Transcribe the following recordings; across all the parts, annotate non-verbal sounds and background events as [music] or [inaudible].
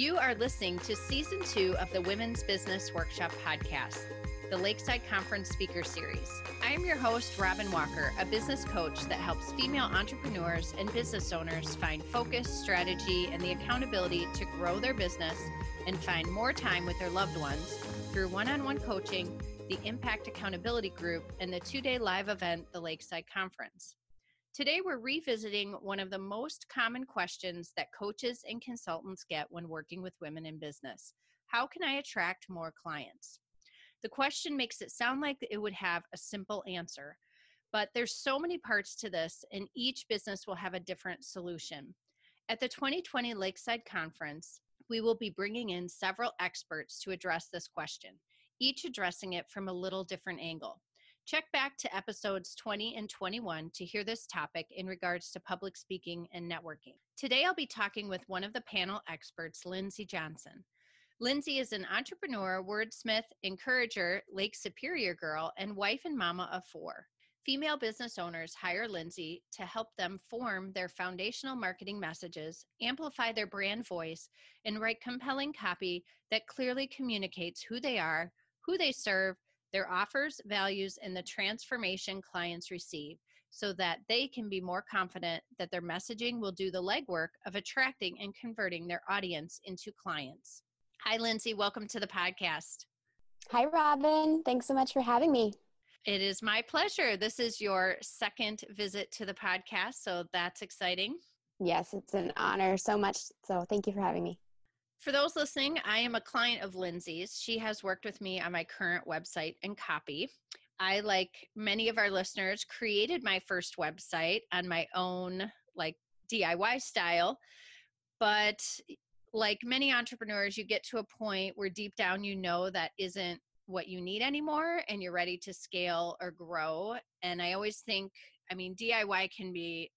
You are listening to season two of the Women's Business Workshop podcast, the Lakeside Conference Speaker Series. I am your host, Robin Walker, a business coach that helps female entrepreneurs and business owners find focus, strategy, and the accountability to grow their business and find more time with their loved ones through one on one coaching, the Impact Accountability Group, and the two day live event, the Lakeside Conference. Today, we're revisiting one of the most common questions that coaches and consultants get when working with women in business How can I attract more clients? The question makes it sound like it would have a simple answer, but there's so many parts to this, and each business will have a different solution. At the 2020 Lakeside Conference, we will be bringing in several experts to address this question, each addressing it from a little different angle. Check back to episodes 20 and 21 to hear this topic in regards to public speaking and networking. Today, I'll be talking with one of the panel experts, Lindsay Johnson. Lindsay is an entrepreneur, wordsmith, encourager, Lake Superior girl, and wife and mama of four. Female business owners hire Lindsay to help them form their foundational marketing messages, amplify their brand voice, and write compelling copy that clearly communicates who they are, who they serve, their offers, values, and the transformation clients receive so that they can be more confident that their messaging will do the legwork of attracting and converting their audience into clients. Hi, Lindsay. Welcome to the podcast. Hi, Robin. Thanks so much for having me. It is my pleasure. This is your second visit to the podcast, so that's exciting. Yes, it's an honor so much. So, thank you for having me. For those listening, I am a client of Lindsay's. She has worked with me on my current website and copy. I, like many of our listeners, created my first website on my own, like DIY style. But like many entrepreneurs, you get to a point where deep down you know that isn't what you need anymore and you're ready to scale or grow. And I always think, I mean, DIY can be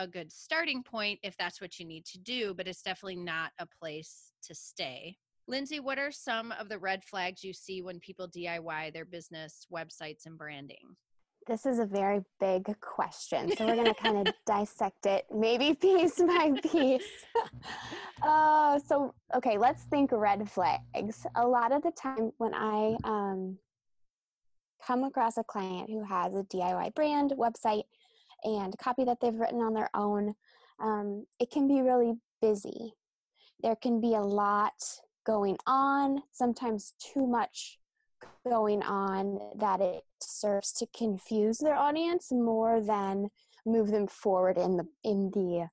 a good starting point if that's what you need to do, but it's definitely not a place to stay. Lindsay, what are some of the red flags you see when people DIY their business websites and branding? This is a very big question. So we're going to kind of [laughs] dissect it, maybe [laughs] piece by piece. [laughs] uh, so, okay, let's think red flags. A lot of the time when I um, come across a client who has a DIY brand website, and copy that they've written on their own, um, it can be really busy. There can be a lot going on, sometimes too much going on that it serves to confuse their audience more than move them forward in the in the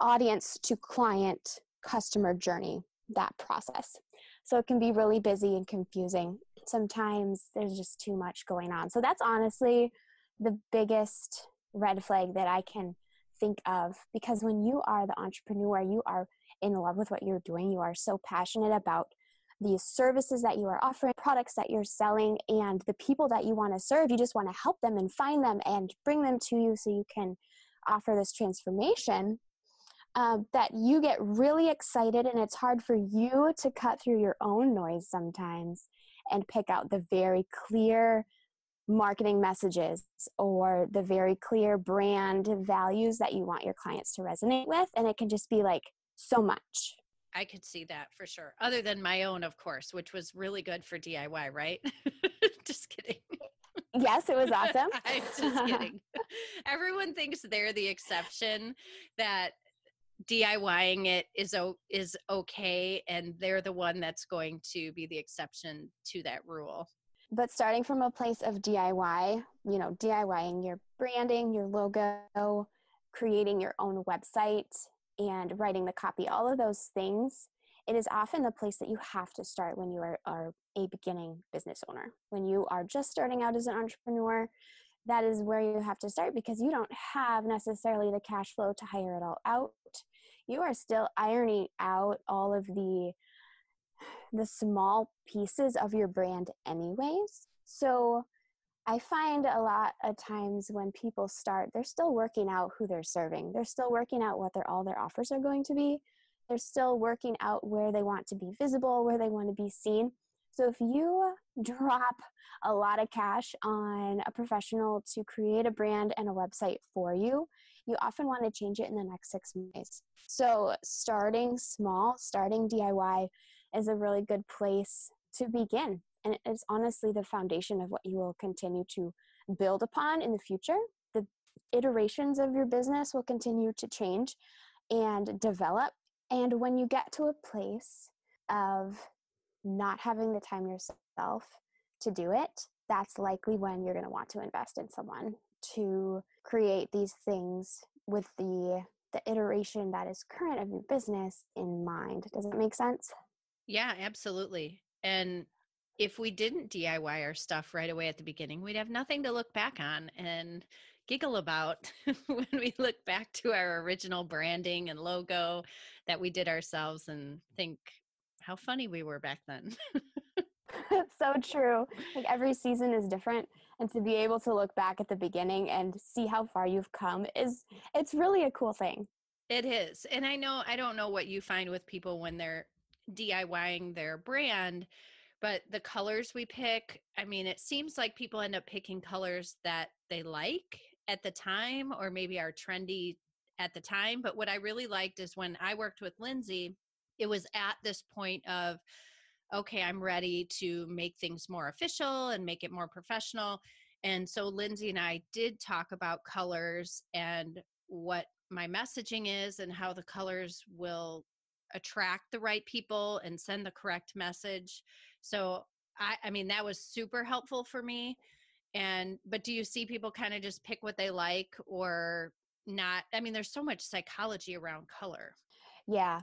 audience to client customer journey that process. So it can be really busy and confusing. Sometimes there's just too much going on. So that's honestly the biggest red flag that I can think of because when you are the entrepreneur, you are in love with what you're doing, you are so passionate about the services that you are offering, products that you're selling, and the people that you want to serve. You just want to help them and find them and bring them to you so you can offer this transformation. Uh, that you get really excited, and it's hard for you to cut through your own noise sometimes and pick out the very clear marketing messages or the very clear brand values that you want your clients to resonate with. And it can just be like so much. I could see that for sure. Other than my own, of course, which was really good for DIY, right? [laughs] just kidding. Yes, it was awesome. [laughs] I'm just kidding. [laughs] Everyone thinks they're the exception that DIYing it is o- is okay and they're the one that's going to be the exception to that rule but starting from a place of DIY, you know, DIYing your branding, your logo, creating your own website, and writing the copy, all of those things, it is often the place that you have to start when you are, are a beginning business owner. When you are just starting out as an entrepreneur, that is where you have to start because you don't have necessarily the cash flow to hire it all out. You are still ironing out all of the the small pieces of your brand anyways. So I find a lot of times when people start, they're still working out who they're serving. They're still working out what their all their offers are going to be. They're still working out where they want to be visible, where they want to be seen. So if you drop a lot of cash on a professional to create a brand and a website for you, you often want to change it in the next six months. So, starting small, starting DIY is a really good place to begin. And it's honestly the foundation of what you will continue to build upon in the future. The iterations of your business will continue to change and develop. And when you get to a place of not having the time yourself to do it, that's likely when you're going to want to invest in someone to create these things with the the iteration that is current of your business in mind. Does it make sense? Yeah, absolutely. And if we didn't DIY our stuff right away at the beginning, we'd have nothing to look back on and giggle about [laughs] when we look back to our original branding and logo that we did ourselves and think how funny we were back then. [laughs] so true. Like every season is different and to be able to look back at the beginning and see how far you've come is it's really a cool thing. It is. And I know I don't know what you find with people when they're DIYing their brand, but the colors we pick, I mean, it seems like people end up picking colors that they like at the time or maybe are trendy at the time. But what I really liked is when I worked with Lindsay, it was at this point of okay, I'm ready to make things more official and make it more professional. And so Lindsay and I did talk about colors and what my messaging is and how the colors will attract the right people and send the correct message. So I I mean that was super helpful for me. And but do you see people kind of just pick what they like or not? I mean there's so much psychology around color. Yeah.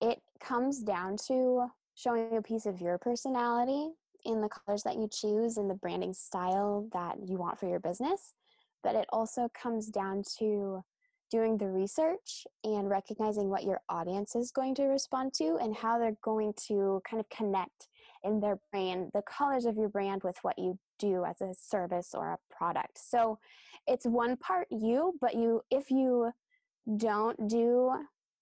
It comes down to showing a piece of your personality in the colors that you choose and the branding style that you want for your business. But it also comes down to doing the research and recognizing what your audience is going to respond to and how they're going to kind of connect in their brain the colors of your brand with what you do as a service or a product. So it's one part you, but you if you don't do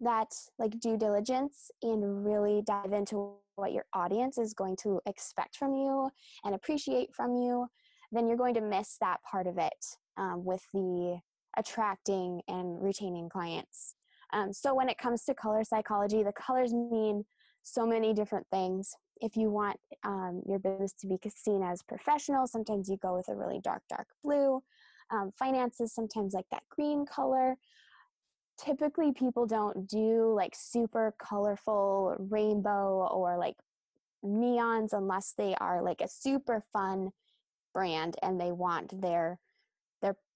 that like due diligence and really dive into what your audience is going to expect from you and appreciate from you, then you're going to miss that part of it um, with the attracting and retaining clients. Um, so when it comes to color psychology, the colors mean so many different things. If you want um, your business to be seen as professional, sometimes you go with a really dark, dark blue. Um, finances, sometimes like that green color typically people don't do like super colorful rainbow or like neons unless they are like a super fun brand and they want their their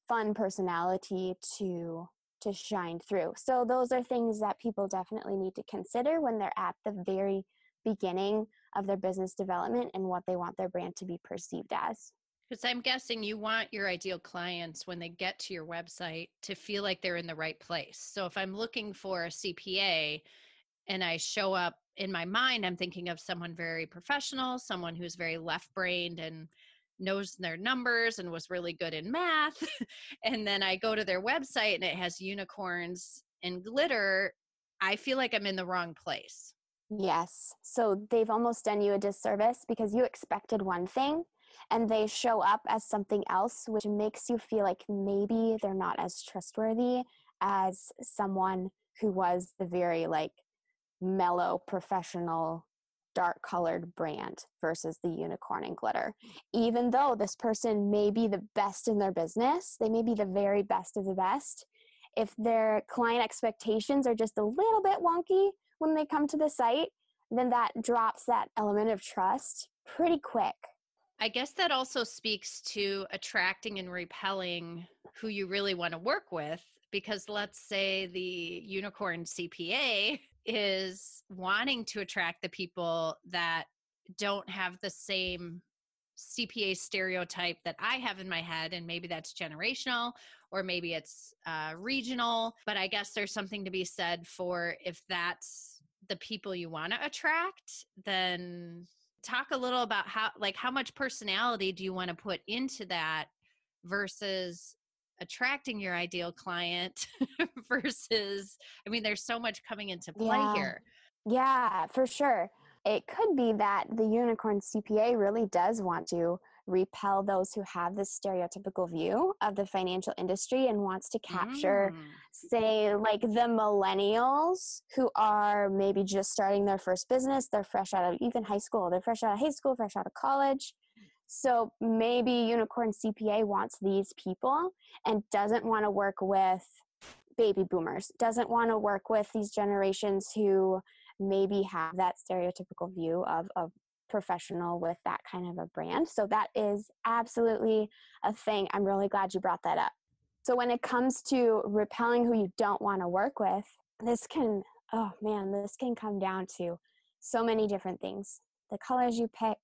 fun personality to to shine through. So those are things that people definitely need to consider when they're at the very beginning of their business development and what they want their brand to be perceived as. Because I'm guessing you want your ideal clients when they get to your website to feel like they're in the right place. So if I'm looking for a CPA and I show up in my mind, I'm thinking of someone very professional, someone who's very left brained and knows their numbers and was really good in math. [laughs] and then I go to their website and it has unicorns and glitter. I feel like I'm in the wrong place. Yes. So they've almost done you a disservice because you expected one thing and they show up as something else, which makes you feel like maybe they're not as trustworthy as someone who was the very like mellow professional dark colored brand versus the unicorn and glitter. Mm. Even though this person may be the best in their business, they may be the very best of the best. If their client expectations are just a little bit wonky when they come to the site, then that drops that element of trust pretty quick. I guess that also speaks to attracting and repelling who you really want to work with. Because let's say the unicorn CPA is wanting to attract the people that don't have the same CPA stereotype that I have in my head, and maybe that's generational or maybe it's uh, regional. But I guess there's something to be said for if that's the people you want to attract, then talk a little about how like how much personality do you want to put into that versus attracting your ideal client [laughs] versus i mean there's so much coming into play yeah. here yeah for sure it could be that the unicorn cpa really does want to repel those who have this stereotypical view of the financial industry and wants to capture Mm. say like the millennials who are maybe just starting their first business they're fresh out of even high school they're fresh out of high school fresh out of college so maybe unicorn cpa wants these people and doesn't want to work with baby boomers doesn't want to work with these generations who maybe have that stereotypical view of of professional with that kind of a brand. So that is absolutely a thing. I'm really glad you brought that up. So when it comes to repelling who you don't want to work with, this can, oh man, this can come down to so many different things. The colors you pick,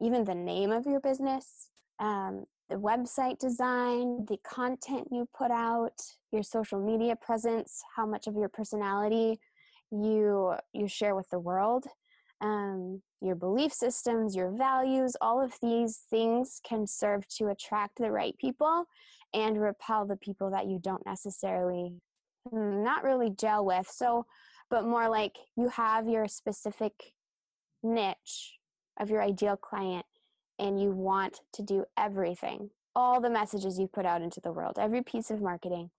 even the name of your business, um, the website design, the content you put out, your social media presence, how much of your personality you you share with the world, um, your belief systems, your values, all of these things can serve to attract the right people and repel the people that you don't necessarily mm, not really gel with. So but more like you have your specific niche of your ideal client and you want to do everything all the messages you put out into the world every piece of marketing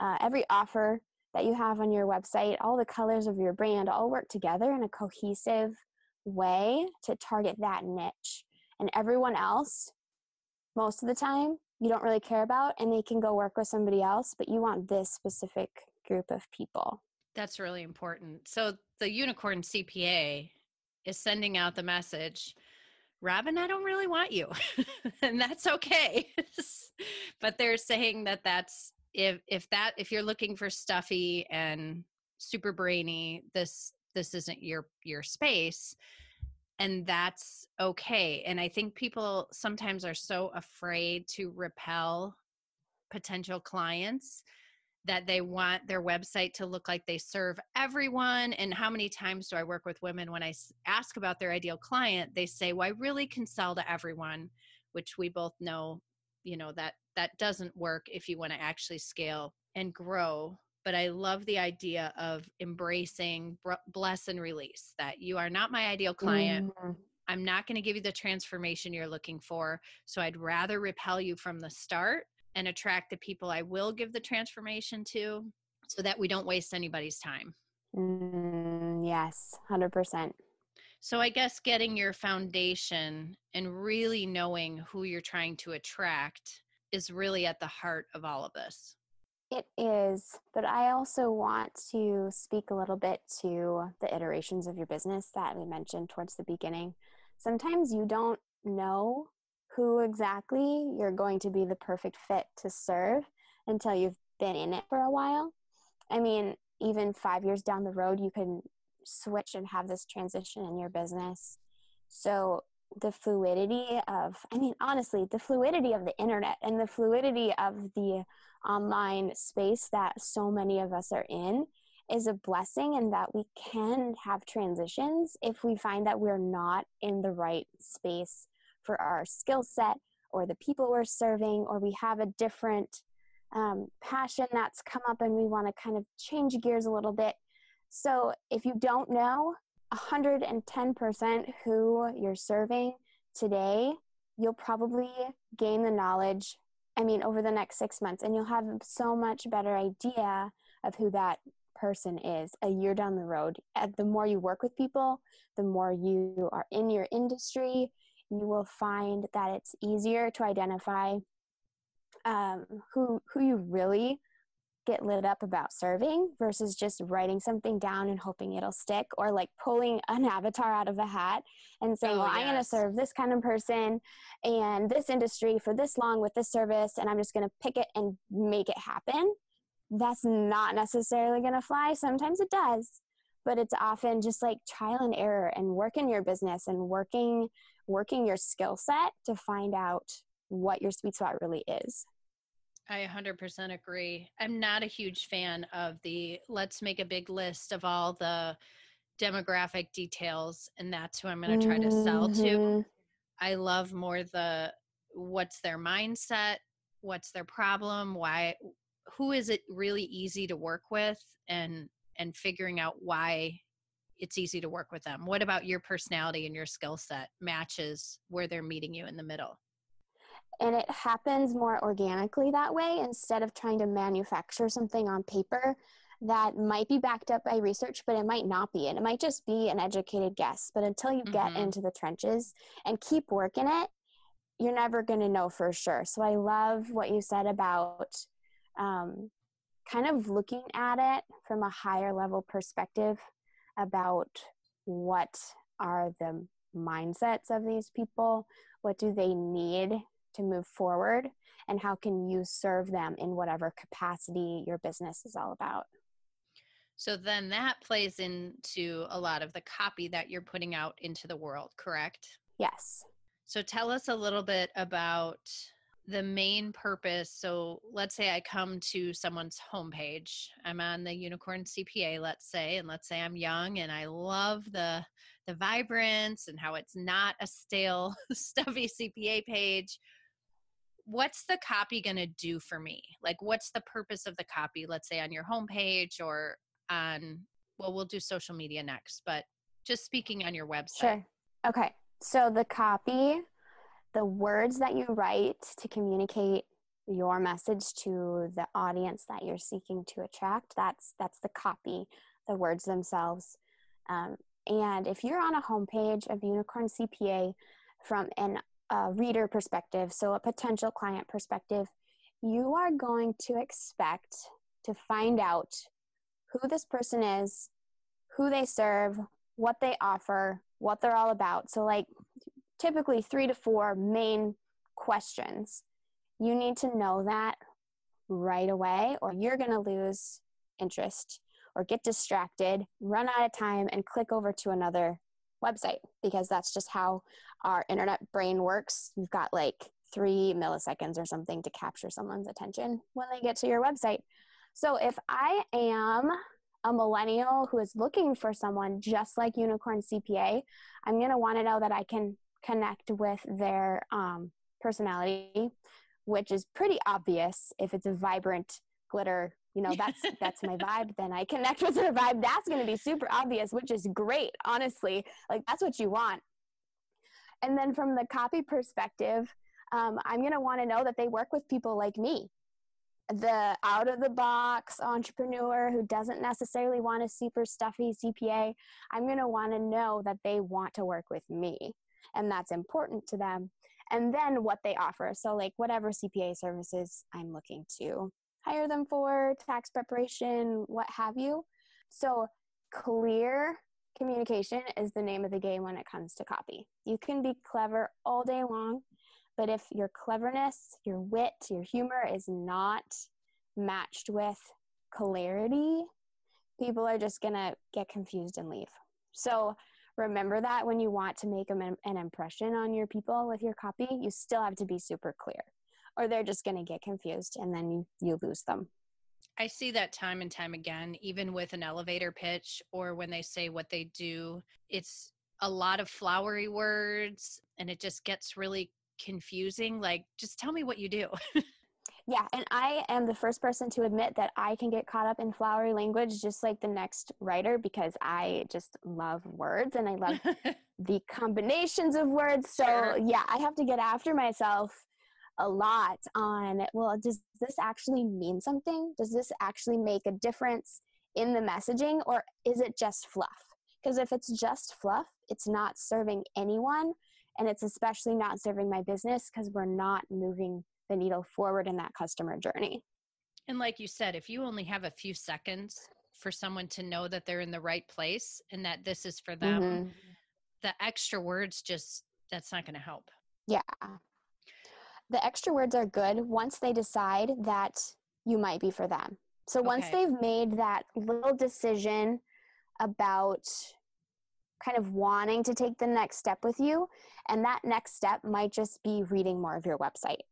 uh, every offer that you have on your website all the colors of your brand all work together in a cohesive way to target that niche and everyone else most of the time you don't really care about and they can go work with somebody else but you want this specific group of people That's really important. So the unicorn CPA is sending out the message, Robin, I don't really want you. [laughs] and that's okay. [laughs] but they're saying that that's if if that if you're looking for stuffy and super brainy, this this isn't your your space and that's okay. And I think people sometimes are so afraid to repel potential clients that they want their website to look like they serve everyone. And how many times do I work with women when I ask about their ideal client? They say, "Well, I really can sell to everyone," which we both know, you know, that that doesn't work if you want to actually scale and grow. But I love the idea of embracing bless and release. That you are not my ideal client. Mm, I'm not going to give you the transformation you're looking for. So I'd rather repel you from the start and attract the people I will give the transformation to so that we don't waste anybody's time. mm, yes 100% So I guess getting your foundation and really knowing who you're trying to attract is really at the heart of all of this. it is but i also want to speak a little bit to the iterations of your business that we mentioned towards the beginning sometimes you don't know who exactly you're going to be the perfect fit to serve until you've been in it for a while I mean, even five years down the road, you can switch and have this transition in your business. So, the fluidity of, I mean, honestly, the fluidity of the internet and the fluidity of the online space that so many of us are in is a blessing, and that we can have transitions if we find that we're not in the right space for our skill set or the people we're serving, or we have a different um, passion that's come up and we want to kind of change gears a little bit. So if you don't know 110% who you're serving today, you'll probably gain the knowledge, I mean, over the next six months, and you'll have so much better idea of who that person is a year down the road. And the more you work with people, the more you are in your industry, you will find that it's easier to identify um, who who you really get lit up about serving versus just writing something down and hoping it'll stick or like pulling an [laughs] avatar out of a hat and saying Oh, well i'm going to serve this kind of person and this industry for this long with this service and i'm just going to pick it and make it happen. That's not necessarily going to fly. Sometimes it does but it's often just like trial and error and working your business and working working your skill set to find out what your sweet spot really is I 100% agree. I'm not a huge fan of the let's make a big list of all the demographic details and that's who I'm going to try to sell to. Mhm. I love more the what's their mindset, what's their problem, why who is it really easy to work with and and figuring out why it's easy to work with them. What about your personality and your skill set matches where they're meeting you in the middle? And it happens more organically that way instead of trying to manufacture something on paper that might be backed up by research, but it might not be. And it might just be an educated guess. But until you mm-hmm. get into the trenches and keep working it, you're never going to know for sure. So I love what you said about um, kind of looking at it from a higher level perspective about what are the mindsets of these people, what do they need to move forward, and how can you serve them in whatever capacity your business is all about. So then that plays into a lot of the copy that you're putting out into the world, correct? Yes. So tell us a little bit about the main purpose. So let's say I come to someone's homepage. I'm on the Unicorn CPA, let's say, and let's say I'm young and I love the the vibrance and how it's not a stale, [laughs] stuffy CPA page. What's the copy going to do for me? Like, what's the purpose of the copy? Let's say on your homepage or on, well, we'll do social media next, but just speaking on your website. Sure. Okay. So the copy, the words that you write to communicate your message to the audience that you're seeking to attract, that's that's the copy, the words themselves. Um, and if you're on a homepage of Unicorn CPA from an a reader perspective, so a potential client perspective, you are going to expect to find out who this person is, who they serve, what they offer, what they're all about. So, like typically three to four main questions. You need to know that right away, or you're going to lose interest or get distracted, run out of time, and click over to another website because that's just how our internet brain works. You've got like three milliseconds or something to capture someone's attention when they get to your website. So if I am a millennial who is looking for someone just like Unicorn CPA, I'm going to want to know that I can connect with their um, personality, which is pretty obvious if it's a vibrant glitter. You know, that's [laughs] that's my vibe. Then I connect with their vibe. That's going to be super obvious, which is great. Honestly, like that's what you want. And then from the copy perspective, um, I'm going to want to know that they work with people like me the out of the box entrepreneur who doesn't necessarily want a super stuffy CPA, I'm going to want to know that they want to work with me and that's important to them. And then what they offer. So, like whatever CPA services I'm looking to hire them for, tax preparation, what have you. So, clear communication is the name of the game when it comes to copy. You can be clever all day long, but if your cleverness, your wit, your humor is not matched with clarity, people are just going to get confused and leave. So remember that when you want to make an impression on your people with your copy, you still have to be super clear or they're just going to get confused and then you, lose them. I see that time and time again, even with an elevator pitch or when they say what they do. It's a lot of flowery words and it just gets really confusing like just tell me what you do [laughs] yeah and i am the first person to admit that i can get caught up in flowery language just like the next writer because i just love words and i love [laughs] the combinations of words. So sure. yeah i have to get after myself a lot on well does this actually mean something? Does this actually make a difference in the messaging or is it just fluff? Because if it's just fluff it's not serving anyone and it's especially not serving my business because we're not moving the needle forward in that customer journey. And like you said, if you only have a few seconds for someone to know that they're in the right place and that this is for them, mm-hmm. the extra words just that's not going to help. Yeah. The extra words are good once they decide that you might be for them. So once okay. they've made that little decision about kind of wanting to take the next step with you. And that next step might just be reading more of your website.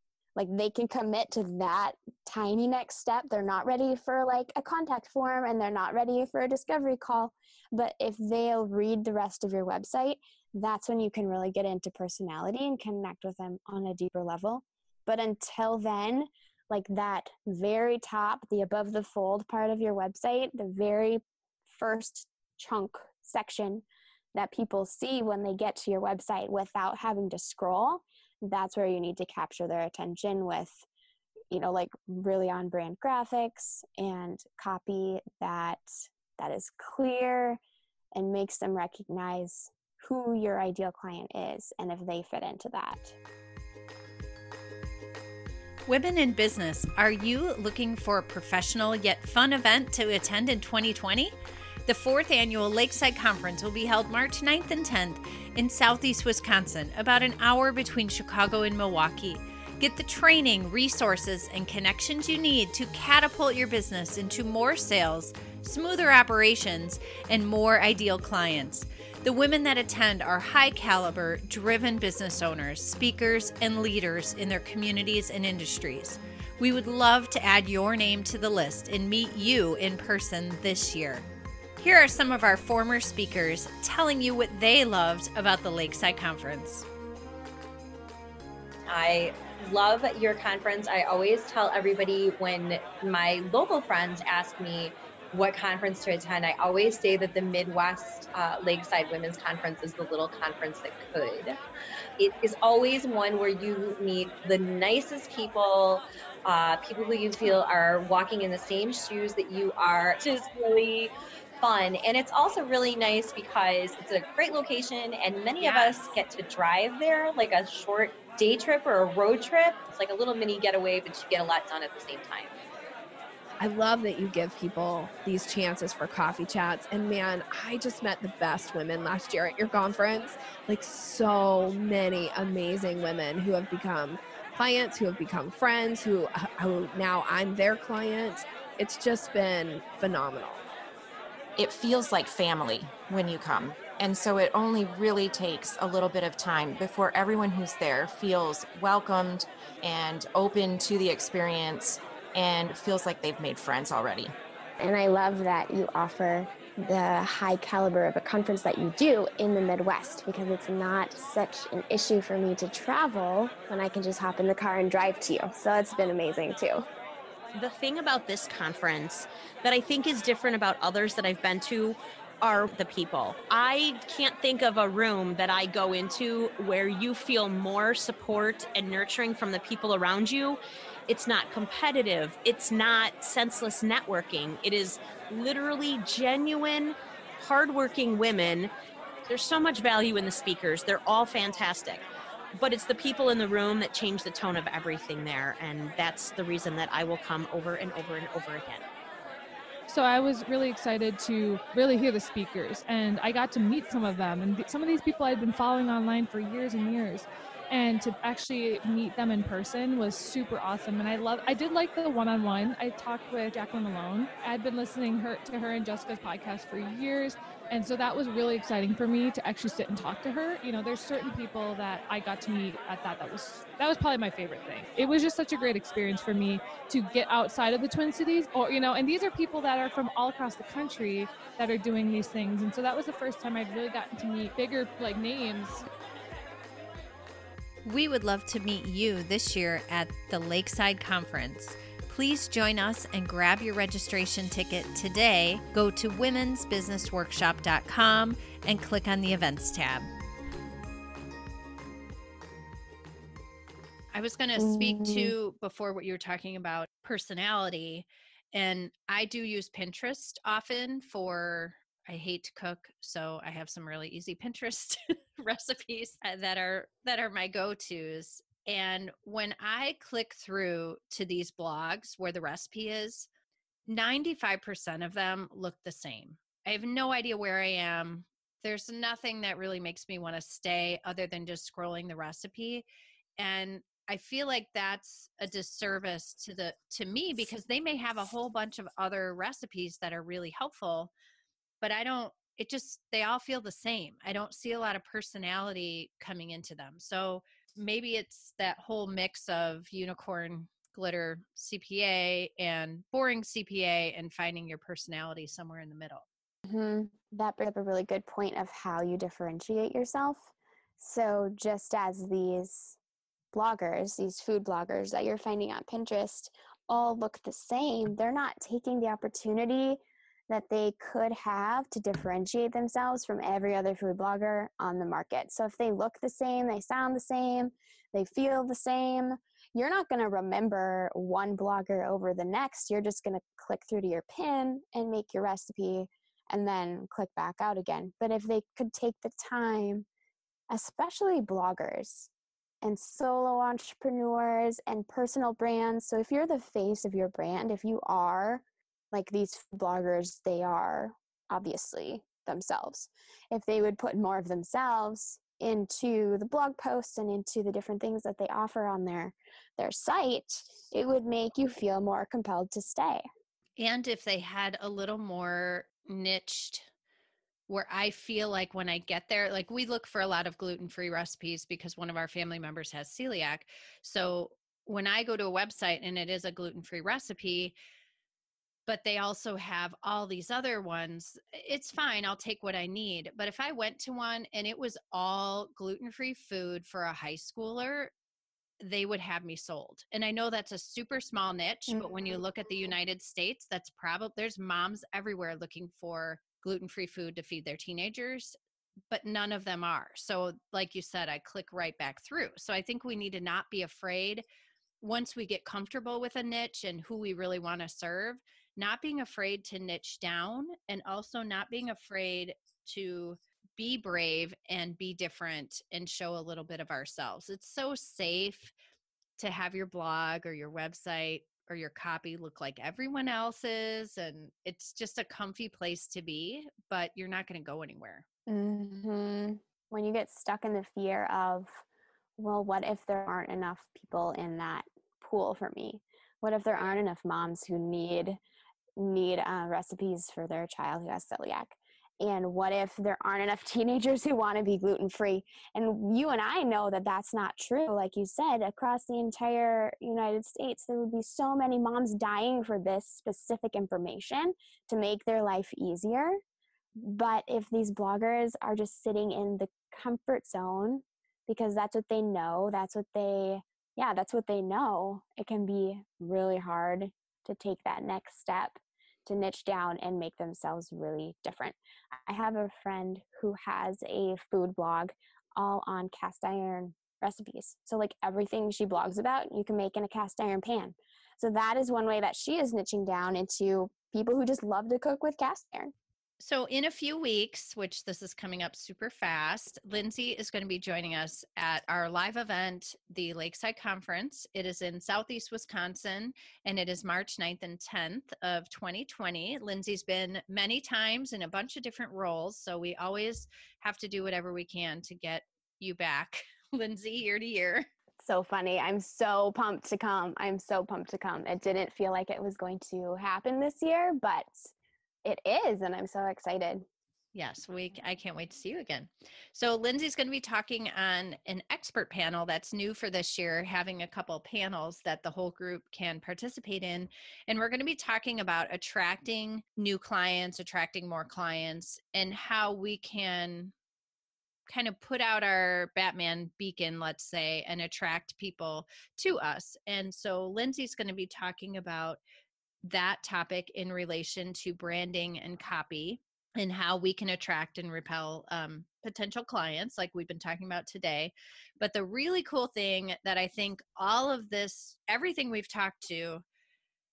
Like they can commit to that tiny next step. They're not ready for like a contact form and they're not ready for a discovery call. But if they'll read the rest of your website, that's when you can really get into personality and connect with them on a deeper level. But until then, like that very top, the above the fold part of your website, the very first chunk section that people see when they get to your website without having to scroll, that's where you need to capture their attention with you know like really on brand graphics and copy that that is clear and makes them recognize who your ideal client is and if they fit into that Women in business, are you looking for a professional yet fun event to attend in 2020? The fourth annual Lakeside Conference will be held March 9th and 10th in southeast Wisconsin, about an hour between Chicago and Milwaukee. Get the training, resources, and connections you need to catapult your business into more sales, smoother operations, and more ideal clients. The women that attend are high caliber, driven business owners, speakers, and leaders in their communities and industries. We would love to add your name to the list and meet you in person this year. Here are some of our former speakers telling you what they loved about the Lakeside Conference. I love your conference. I always tell everybody when my local friends ask me, what conference to attend, I always say that the Midwest uh, Lakeside Women's Conference is the little conference that could. It is always one where you meet the nicest people, uh, people who you feel are walking in the same shoes that you are. Just really fun. And it's also really nice because it's a great location, and many yes. of us get to drive there like a short day trip or a road trip. It's like a little mini getaway, but you get a lot done at the same time. I love that you give people these chances for coffee chats. And man, I just met the best women last year at your conference. Like so many amazing women who have become clients, who have become friends, who, uh, who now I'm their client. It's just been phenomenal. It feels like family when you come. And so it only really takes a little bit of time before everyone who's there feels welcomed and open to the experience and feels like they've made friends already. And I love that you offer the high caliber of a conference that you do in the Midwest because it's not such an issue for me to travel when I can just hop in the car and drive to you. So it's been amazing too. The thing about this conference that I think is different about others that I've been to are the people. I can't think of a room that I go into where you feel more support and nurturing from the people around you it's not competitive. It's not senseless networking. It is literally genuine, hardworking women. There's so much value in the speakers. They're all fantastic. But it's the people in the room that change the tone of everything there. And that's the reason that I will come over and over and over again. So I was really excited to really hear the speakers, and I got to meet some of them. And some of these people I'd been following online for years and years and to actually meet them in person was super awesome and i love i did like the one-on-one i talked with jacqueline malone i'd been listening her to her and jessica's podcast for years and so that was really exciting for me to actually sit and talk to her. You know there's certain people that i got to meet at that that was that was probably my favorite thing. It was just such a great experience for me to get outside of the twin cities or you know and these are people that are from all across the country that are doing these things. And so that was the first time i'd really gotten to meet bigger like names. We would love to meet you this year at the Lakeside Conference. Please join us and grab your registration ticket today. Go to womensbusinessworkshop.com and click on the events tab. I was going to speak to before what you were talking about personality. And I do use Pinterest often for I hate to cook, so I have some really easy [laughs] Pinterest recipes that are that are my go-tos. And when I click through to these blogs where the recipe is, 95% of them look the same. I have no idea where I am. There's nothing that really makes me want to stay other than just scrolling the recipe. And I feel like that's a disservice to the to me because they may have a whole bunch of other recipes that are really helpful but I don't it just they all feel the same. I don't see a lot of personality coming into them. So maybe it's that whole mix of unicorn glitter CPA and boring CPA and finding your personality somewhere in the middle. Mm-hmm. That brings up a really good point of how you differentiate yourself. So just as these bloggers, these food bloggers that you're finding on Pinterest all look the same, they're not taking the opportunity that they could have to differentiate themselves from every other food blogger on the market. So if they look the same, they sound the same, they feel the same, you're not going to remember one blogger over the next. You're just going to click through to your pin and make your recipe and then click back out again. But if they could take the time, especially bloggers and solo entrepreneurs and personal brands. So if you're the face of your brand, if you are like these bloggers, they are obviously themselves. If they would put more of themselves into the blog posts and into the different things that they offer on their their site, it would make you feel more compelled to stay. And if they had a little more niched where I feel like when I get there, like we look for a lot of gluten free recipes because one of our family members has celiac. So when I go to a website and it is a gluten free recipe, but they also have all these other ones, it's fine. I'll take what I need. But if I went to one and it was all gluten free food for a high schooler, they would have me sold. And I know that's a super small niche, mm-hmm. but when you mm-hmm. look at the United States, that's probably there's moms everywhere looking for gluten free food to feed their teenagers, but none of them are. So, like you said, I click right back through. So, I think we need to not be afraid once we get comfortable with a niche and who we really want to serve, not being afraid to niche down and also not being afraid to be brave and be different and show a little bit of ourselves. It's so safe to have your blog or your website or your copy look like everyone else's and it's just a comfy place to be but you're not going to go anywhere mm-hmm. when you get stuck in the fear of well what if there aren't enough people in that pool for me what if there aren't enough moms who need need uh, recipes for their child who has celiac and what if there aren't enough [laughs] teenagers who want to be gluten free and you and i know that that's not true like you said across the entire united states there would be so many moms dying for this specific information to make their life easier. But if these bloggers are just sitting in the comfort zone because that's what they know that's what they yeah that's what they know it can be really hard to take that next step to niche down and make themselves really different. I have a friend who has a food blog all on cast iron recipes. So, like everything she blogs about, you can make in a cast iron pan. So, that is one way that she is niching down into people who just love to cook with cast iron. So, in a few weeks, which this is coming up super fast, Lindsay is going to be joining us at our live event, the Lakeside Conference. It is in Southeast Wisconsin and it is March 9th and 10th of 2020. Lindsay's been many times in a bunch of different roles. So, we always have to do whatever we can to get you back, [laughs] Lindsay, year to year. So funny. I'm so pumped to come. I'm so pumped to come. It didn't feel like it was going to happen this year, but it is, and I'm so excited. Yes, we I can't wait to see you again. So Lindsay's going to be talking on an expert panel that's new for this year, having a couple panels that the whole group can participate in. And we're going to be talking about attracting new clients, attracting more clients, and how we can kind of put out our Batman beacon, let's say, and attract people to us. And so Lindsay's going to be talking about that topic in relation to branding and copy and how we can attract and repel um, potential clients like we've been talking about today. But the really cool thing that i think all of this everything we've talked to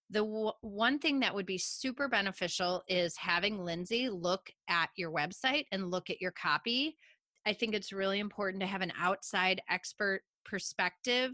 the w- one thing that would be super beneficial is having lindsay look at your website and look at your copy. I think it's really important to have an outside expert perspective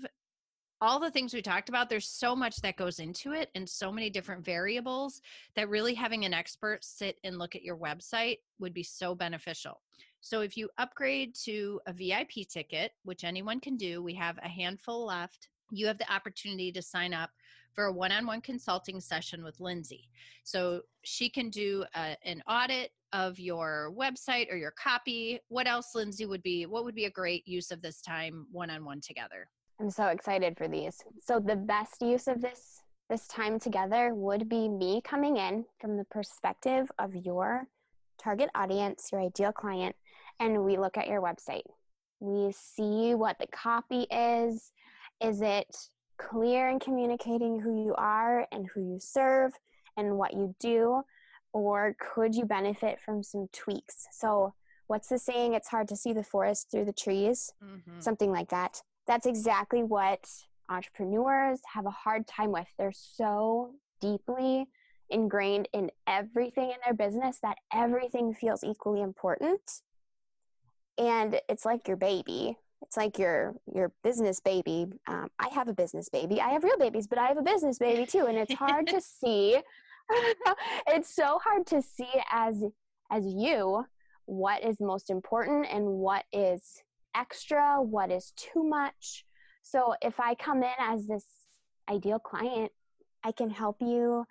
all the things we talked about, there's so much that goes into it and so many different variables that really having an expert sit and look at your website would be so beneficial. So if you upgrade to a VIP ticket, which anyone can do, we have a handful left. You have the opportunity to sign up for a one on one consulting session with Lindsay. So she can do a, an audit of your website or your copy. What else, Lindsay, would be what would be a great use of this time one on one together? I'm so excited for these. So the best use of this this time together would be me coming in from the perspective of your target audience, your ideal client, and we look at your website. We see what the copy is. Is it clear in communicating who you are and who you serve and what you do? Or could you benefit from some tweaks? So, what's the saying? It's hard to see the forest through the trees, Mhm. something like that. That's exactly what entrepreneurs have a hard time with. They're so deeply ingrained in everything in their business that everything feels equally important. And it's like your baby. It's like your your business baby. Um, I have a business baby. I have real babies, but I have a business baby too. And it's hard to [laughs] see. [laughs] it's so hard to see as as you what is most important and what is extra, what is too much. So if I come in as this ideal client, I can help you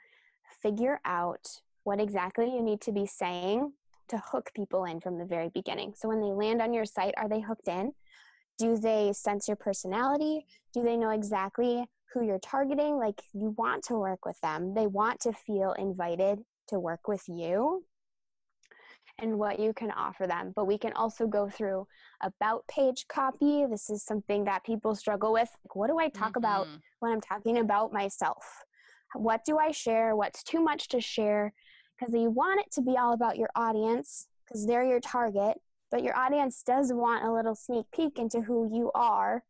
figure out what exactly you need to be saying to hook people in from the very beginning. So when they land on your site, are they hooked in? Do they sense your personality? Do they know exactly who you're targeting? Like you want to work with them. They want to feel invited to work with you and what you can offer them. But we can also go through about page copy. This is something that people struggle with. Like, what do I talk about Mhm. when I'm talking about myself? What do I share? What's too much to share? Because you want it to be all about your audience because they're your target, but your audience does want a little sneak peek into who you are,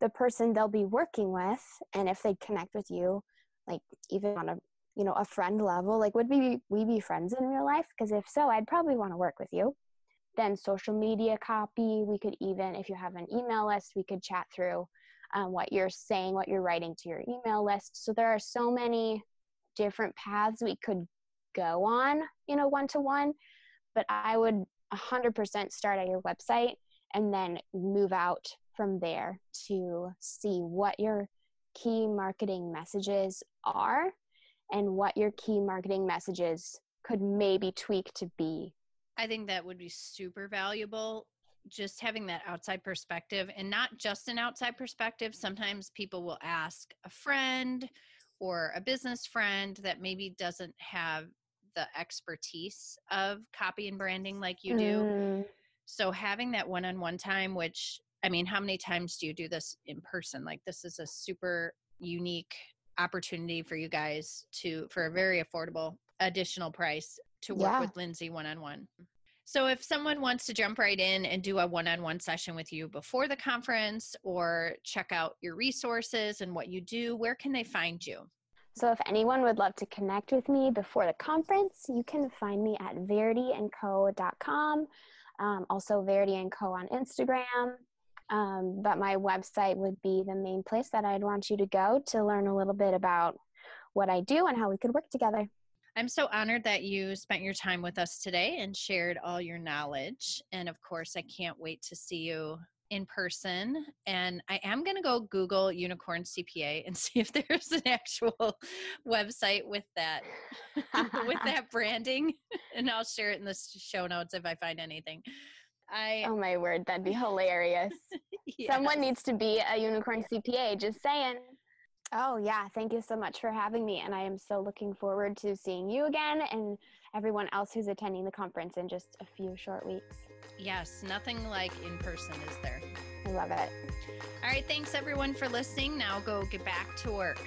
the person they'll be working with, and if they connect with you, like even on a you know a friend level, like would we we be friends in real life? Because if so, I'd probably want to work with you. Then social media copy, we could even if you have an email list, we could chat through um, what you're saying, what you're writing to your email list. So there are so many different paths we could go on, you know, one to one. But I would 100% start at your website and then move out from there to see what your key marketing messages are and what your key marketing messages could maybe tweak to be. I think that would be super valuable. Just having that outside perspective and not just an outside perspective. Sometimes people will ask a friend or a business friend that maybe doesn't have the expertise of copy and branding like you do. Mm, So having that one on one time, which I mean, how many times do you do this in person? Like, this is a super unique opportunity for you guys to, for a very affordable additional price, to work Yeah. with Lindsay one on one. So, if someone wants to jump right in and do a one on one session with you before the conference or check out your resources and what you do, where can they find you? So if anyone would love to connect with me before the conference, you can find me at verityandco.com. Um, also Verity and Co on Instagram. Um, but my website would be the main place that I'd want you to go to learn a little bit about what I do and how we could work together. I'm so honored that you spent your time with us today and shared all your knowledge. And of course, I can't wait to see you in person. And I am going to go Google Unicorn CPA and [laughs] see if there's an actual [laughs] website with that [laughs] with that branding. And I'll share it in the show notes if I find anything. I Oh my word, that'd be hilarious. [laughs] Someone needs to be a unicorn CPA, just saying. Oh, yeah. Thank you so much for having me. And I am so looking forward to seeing you again and everyone else who's attending the conference in just a few short weeks. Yes, nothing like in person is there. I love it. All right, thanks everyone for listening. Now go get back to work.